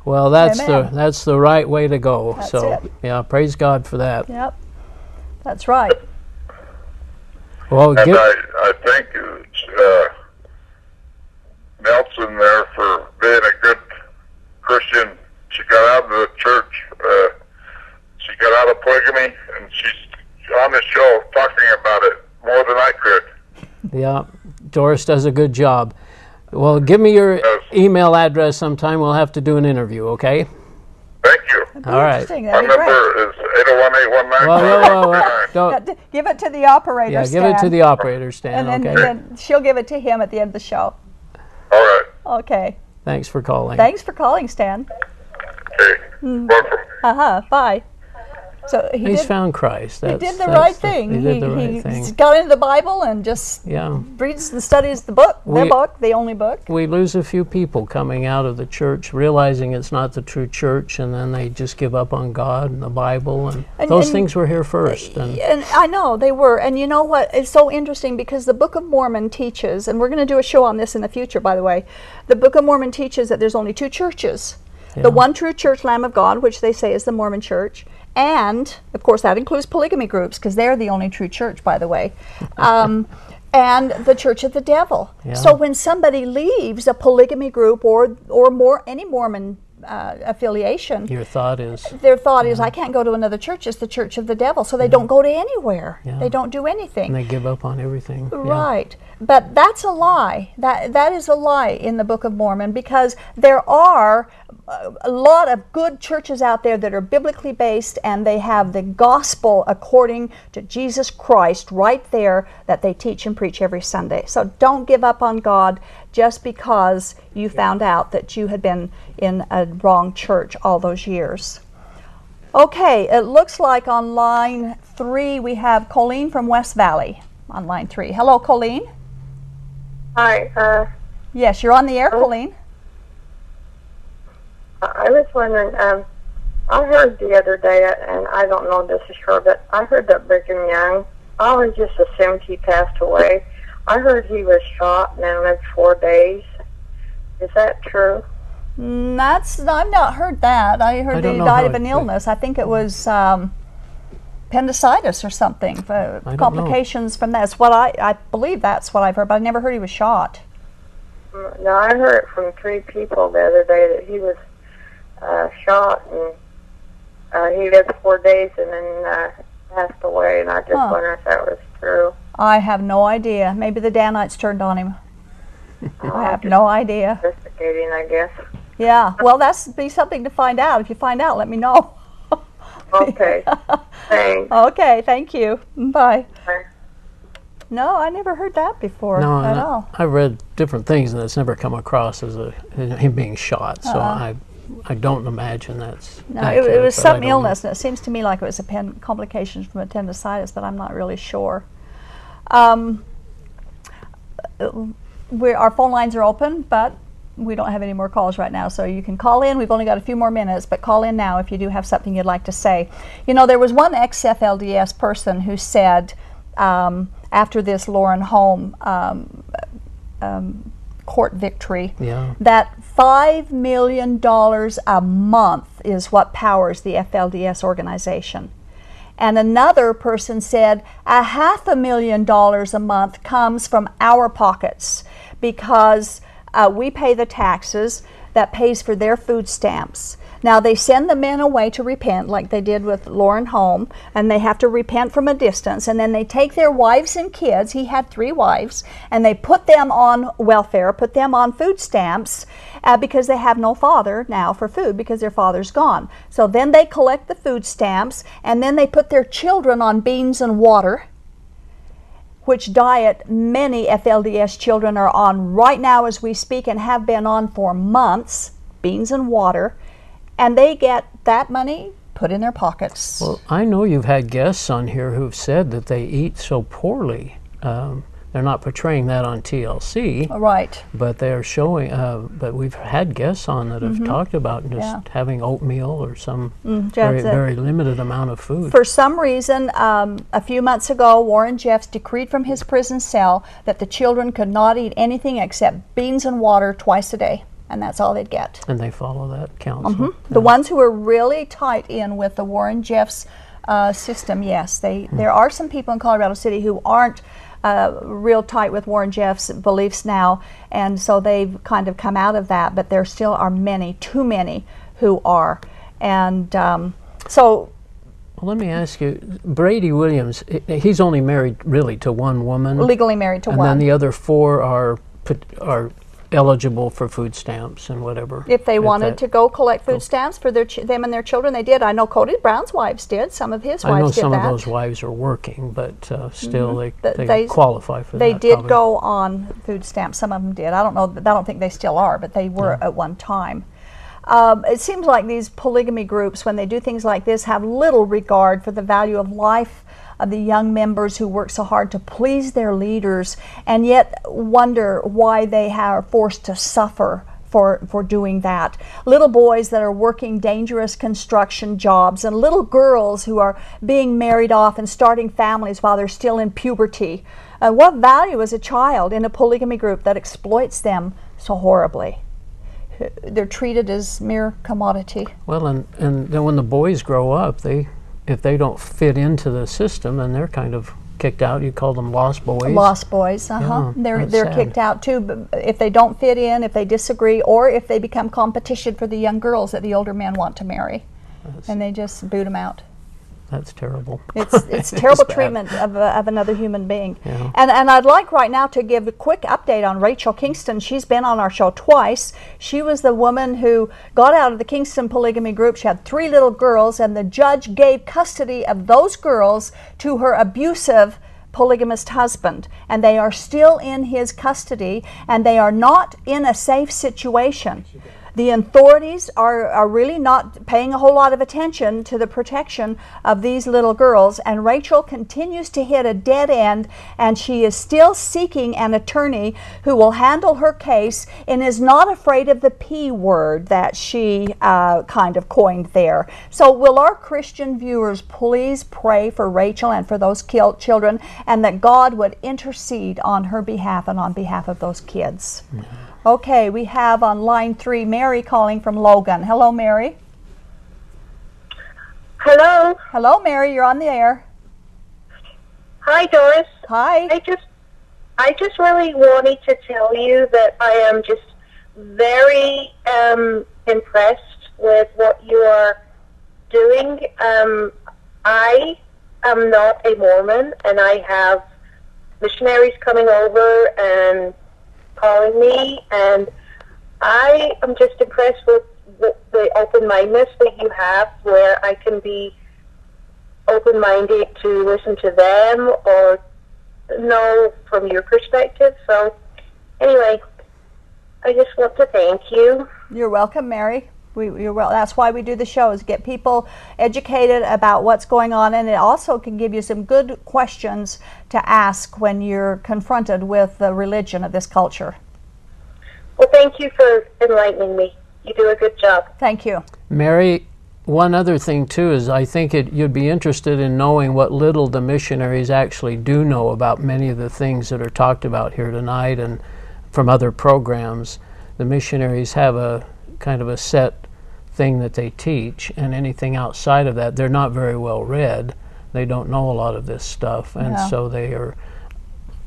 Well, that's
Amen.
the that's the right way to go.
That's
so
it.
yeah, praise God for that.
Yep. That's right.
Well,
And
give,
I, I thank uh, Nelson there for being a good Christian. She got out of the church. Uh, she got out of polygamy, and she's on the show talking about it more than I could.
yeah, Doris does a good job. Well, give me your
Yes.
email address sometime. We'll have to do an interview, okay?
Thank you.
All right.
Interesting.
My
That'd be great.
number is 801
Well, well, well, well, don't,
give it to the operator.
yeah, give it to the operator, Stan.
and then,
Okay.
and then she'll give it to him at the end of the show.
All right.
Okay.
Thanks for calling.
Thanks for calling, Stan.
Okay. Welcome.
Uh huh. Bye. So he
He's
did,
found Christ.
he did the
that's
right thing.
He did the right thing.
got into the Bible and just
Yeah.
reads and studies the book,
We-
book, the only book.
We lose a few people coming out of the church, realizing it's not the true church, and then they just give up on God and the Bible, and,
And-
those
and-
things were here first. And
And I know they were. And you know what? It's so interesting because the Book of Mormon teaches, and we're going to do a show on this in the future, by the way. The Book of Mormon teaches that there's only two churches the one true church, Lamb of God, which they say is the Mormon church. And, of course, that includes polygamy groups because they're the only true church, by the way. Um, and the Church of the Devil. So when somebody leaves a polygamy group or, or more any Mormon uh, affiliation,
your thought is,
their thought is, I can't go to another church. It's the church of the devil. So they don't go to anywhere.
Yeah.
They don't do anything.
and they give up on everything. Yeah.
Right. But that's a lie. That that is a lie in the Book of Mormon because there are a lot of good churches out there that are biblically based and they have the gospel according to Jesus Christ right there that they teach and preach every Sunday. So don't give up on God just because you found out that you had been in a wrong church all those years. Okay, it looks like on line three we have Colleen from West Valley on line three. Hello, Colleen.
Hi, uh,
Yes, you're on the air, Colleen.
I was wondering, um, I heard the other day, and I don't know this is sure, but I heard that Brigham Young, I always just assumed he passed away. I heard he was shot and then lived four days. Is that true?
Mm, That's I've not heard that. I heard
I
that he died of an illness. I think it was um, appendicitis or something.
I know.
complications from that. It's what I I believe that's what I've heard, but I never heard he was shot.
Mm, No, I heard it from three people the other day that he was uh, shot and uh, he lived four days and then uh, passed away. And I just
Huh.
wonder if that was true.
I have no idea. Maybe the Danites turned on him. I have no idea.
Investigating, I guess.
Yeah. Well, that's be something to find out. If you find out, let me know.
Okay. Thanks.
Okay. Thank you. Bye.
Bye.
No, I never heard that before
No,
at
and
all.
I, I've read different things, and it's never come across as a him being shot. So I, I don't imagine that's.
No, it,
accurate,
it was some
don't know.
illness, and it seems to me like it was append- complication from appendicitis, but I'm not really sure. Um, we our phone lines are open, but we don't have any more calls right now, so you can call in. We've only got a few more minutes, but call in now if you do have something you'd like to say. You know, there was one ex-FLDS person who said um, after this Lorin Holm um, um, court victory
Yeah.
that $5 million a month is what powers the FLDS organization. And another person said a half a million dollars a month comes from our pockets because uh, we pay the taxes that pays for their food stamps. Now they send the men away to repent, like they did with Lorin Holm, and they have to repent from a distance. And then they take their wives and kids. He had three wives, and they put them on welfare, put them on food stamps, uh, because they have no father now for food because their father's gone. So then they collect the food stamps, and then they put their children on beans and water which diet many FLDS children are on right now as we speak and have been on for months beans and water. And they get that money put in their pockets.
Well, I know you've had guests on here who've said that they eat so poorly. Um, they're not portraying that on TLC,
right.
but they're showing. Uh, but we've had guests on that have talked about just
Mm-hmm. Yeah.
having oatmeal or some
Mm,
very, very limited amount of food.
For some reason, um, a few months ago, Warren Jeffs decreed from his prison cell that the children could not eat anything except beans and water twice a day. and that's all they'd get.
And they follow that counsel.
Mm-hmm. The ones who are really tight in with the Warren Jeffs uh, system, yes, they there are some people in Colorado City who aren't uh, real tight with Warren Jeffs beliefs now, and so they've kind of come out of that. But there still are many, too many, who are, and um, so
Well, let me ask you, Brady Williams. He's only married really to one woman,
legally married to
and
one.
And then the other four are are eligible for food stamps and whatever.
if they wanted
that-
to go collect food stamps for their ch- them and their children, they did. I know Cody Brown's wives did. Some of his
I
wives
know
did
some
that. Mm-hmm.
of those wives are working, but uh, still they,
But
they,
they-
qualify for
They
that.
did
probably.
go on food stamps. Some of them did. I don't know. I don't think they still are, but they were at one time. Um, it seems like these polygamy groups, when they do things like this, have little regard for the value of life of the young members who work so hard to please their leaders, and yet wonder why they are forced to suffer for, for doing that. Little boys that are working dangerous construction jobs, and little girls who are being married off and starting families while they're still in puberty. Uh, what value is a child in a polygamy group that exploits them so horribly? They're treated as mere commodity.
Well, and, and then when the boys grow up, they if they don't fit into the system, then they're kind of kicked out. You call them lost boys.
Lost boys, uh huh.
Yeah,
they're they're
sad.
kicked out too. But if they don't fit in, if they disagree, or if they become competition for the young girls that the older men want to marry, and they just boot them out.
That's terrible.
It's it's terrible
bad.
treatment of, a, of another human being.
Yeah.
And and I'd like right now to give a quick update on Rachel Kingston. She's been on our show twice. She was the woman who got out of the Kingston polygamy group. She had three little girls, and the judge gave custody of those girls to her abusive polygamist husband and they are still in his custody and they are not in a safe situation the authorities are, are really not paying a whole lot of attention to the protection of these little girls. And Rachel continues to hit a dead end, and she is still seeking an attorney who will handle her case and is not afraid of the P word that she uh, kind of coined there. So, will our Christian viewers please pray for Rachel and for those children, and that God would intercede on her behalf and on behalf of those kids? Okay, we have on line three Mary calling from Logan. Hello, Mary.
Hello.
Hello, Mary. You're on the air.
Hi, Doris.
Hi.
I just, I just really wanted to tell you that I am just very um, impressed with what you are doing. Um, I am not a Mormon, and I have missionaries coming over and calling me, and I am just impressed with the, open mindedness that you have, where I can be open minded to listen to them or know from your perspective. So, anyway, I just want to thank you.
You're welcome, Mary. We, you're well. That's why we do the show is get people educated about what's going on, and it also can give you some good questions to ask when you're confronted with the religion of this culture.
Well, thank you for enlightening me. You do a good job.
Thank you.
Mary, one other thing too is I think it, you'd be interested in knowing what little the missionaries actually do know about many of the things that are talked about here tonight and from other programs. The missionaries have a kind of a set thing that they teach, and anything outside of that, they're not very well read. They don't know a lot of this stuff, and
Yeah.
so they are.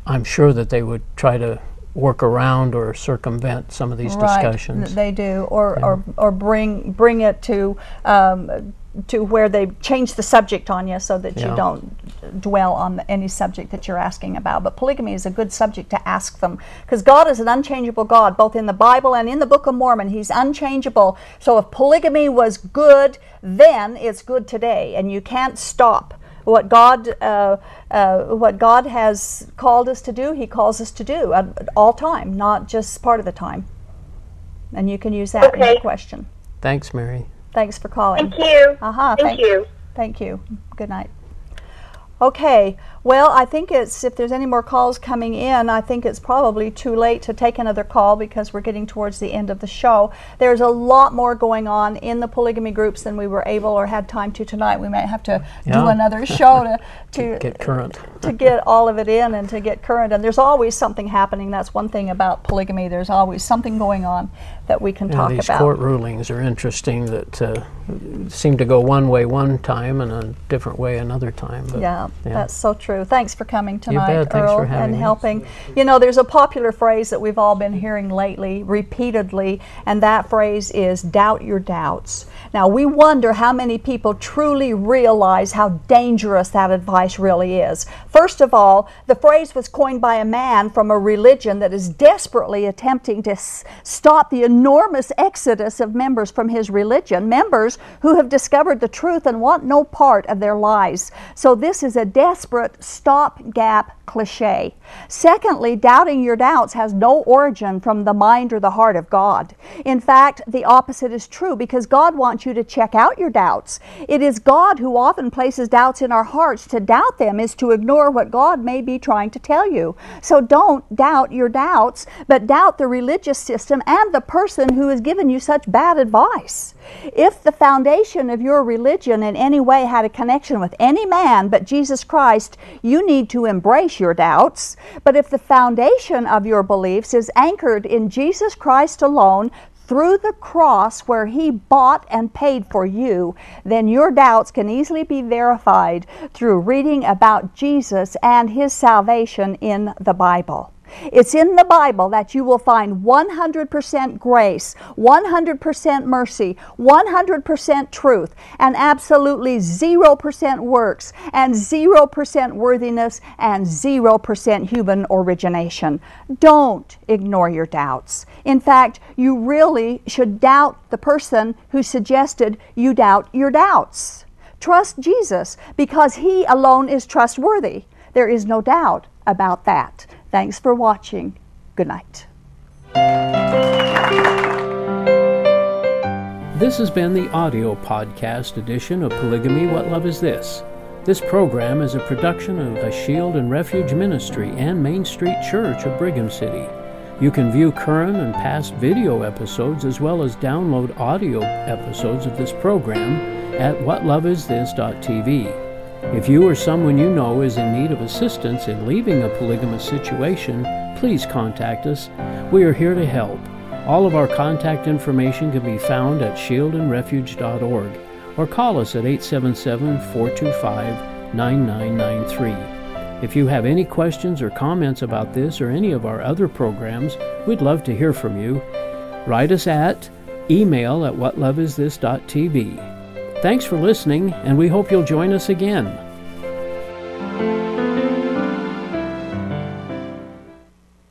I'm sure that they would try to work around or circumvent some of these discussions.
Right, they do, or, or, or bring bring it to um, to where they change the subject on you so that you don't dwell on any subject that you're asking about. But polygamy is a good subject to ask them because God is an unchangeable God, both in the Bible and in the Book of Mormon. He's unchangeable. So if polygamy was good then, it's good today, and you can't stop what God uh, uh, what God has called us to do. He calls us to do at all time, not just part of the time. And you can use that in
Okay.
your question.
Thanks, Mary.
Thanks for calling.
Thank you.
Uh-huh,
Thank
thank-
you.
Thank you. Good night. Okay, well, I think it's, if there's any more calls coming in, I think it's probably too late to take another call because we're getting towards the end of the show. There's a lot more going on in the polygamy groups than we were able or had time to tonight. We might have to do another show to, to
Get current.
to get all of it in and to get current. And there's always something happening. That's one thing about polygamy. There's always something going on that we can
Yeah,
talk
these
about.
court rulings are interesting that uh, seem to go one way one time and a different way another time. But,
Yeah, that's so true. Thanks for coming tonight, Earl, and helping. You know, there's a popular phrase that we've all been hearing lately, repeatedly, and that phrase is doubt your doubts. Now, we wonder how many people truly realize how dangerous that advice really is. First of all, the phrase was coined by a man from a religion that is desperately attempting to s- stop the enormous exodus of members from his religion, members who have discovered the truth and want no part of their lies. So, this is a desperate stopgap cliche. Secondly, doubting your doubts has no origin from the mind or the heart of God. In fact, the opposite is true because God wants you to check out your doubts. It is God who often places doubts in our hearts. To doubt them is to ignore what God may be trying to tell you. So don't doubt your doubts, but doubt the religious system and the person who has given you such bad advice. If the foundation of your religion in any way had a connection with any man but Jesus Christ, you need to embrace your doubts. But if the foundation of your beliefs is anchored in Jesus Christ alone, through the cross where he bought and paid for you, then your doubts can easily be verified through reading about Jesus and his salvation in the Bible. It's in the Bible that you will find 100% grace, 100% mercy, 100% truth, and absolutely 0% works, and 0% worthiness, and 0% human origination. Don't ignore your doubts. In fact, you really should doubt the person who suggested you doubt your doubts. Trust Jesus because he alone is trustworthy. There is no doubt about that. Thanks for watching. Good night.
This has been the audio podcast edition of Polygamy What Love Is This? This program is a production of the Shield and Refuge Ministry and Main Street Church of Brigham City. You can view current and past video episodes as well as download audio episodes of this program at whatloveisthis.tv. If you or someone you know is in need of assistance in leaving a polygamous situation, please contact us. We are here to help. All of our contact information can be found at shieldandrefuge.org or call us at 877 425 9993. If you have any questions or comments about this or any of our other programs, we'd love to hear from you. Write us at email at whatloveisthis.tv. Thanks for listening, and we hope you'll join us again.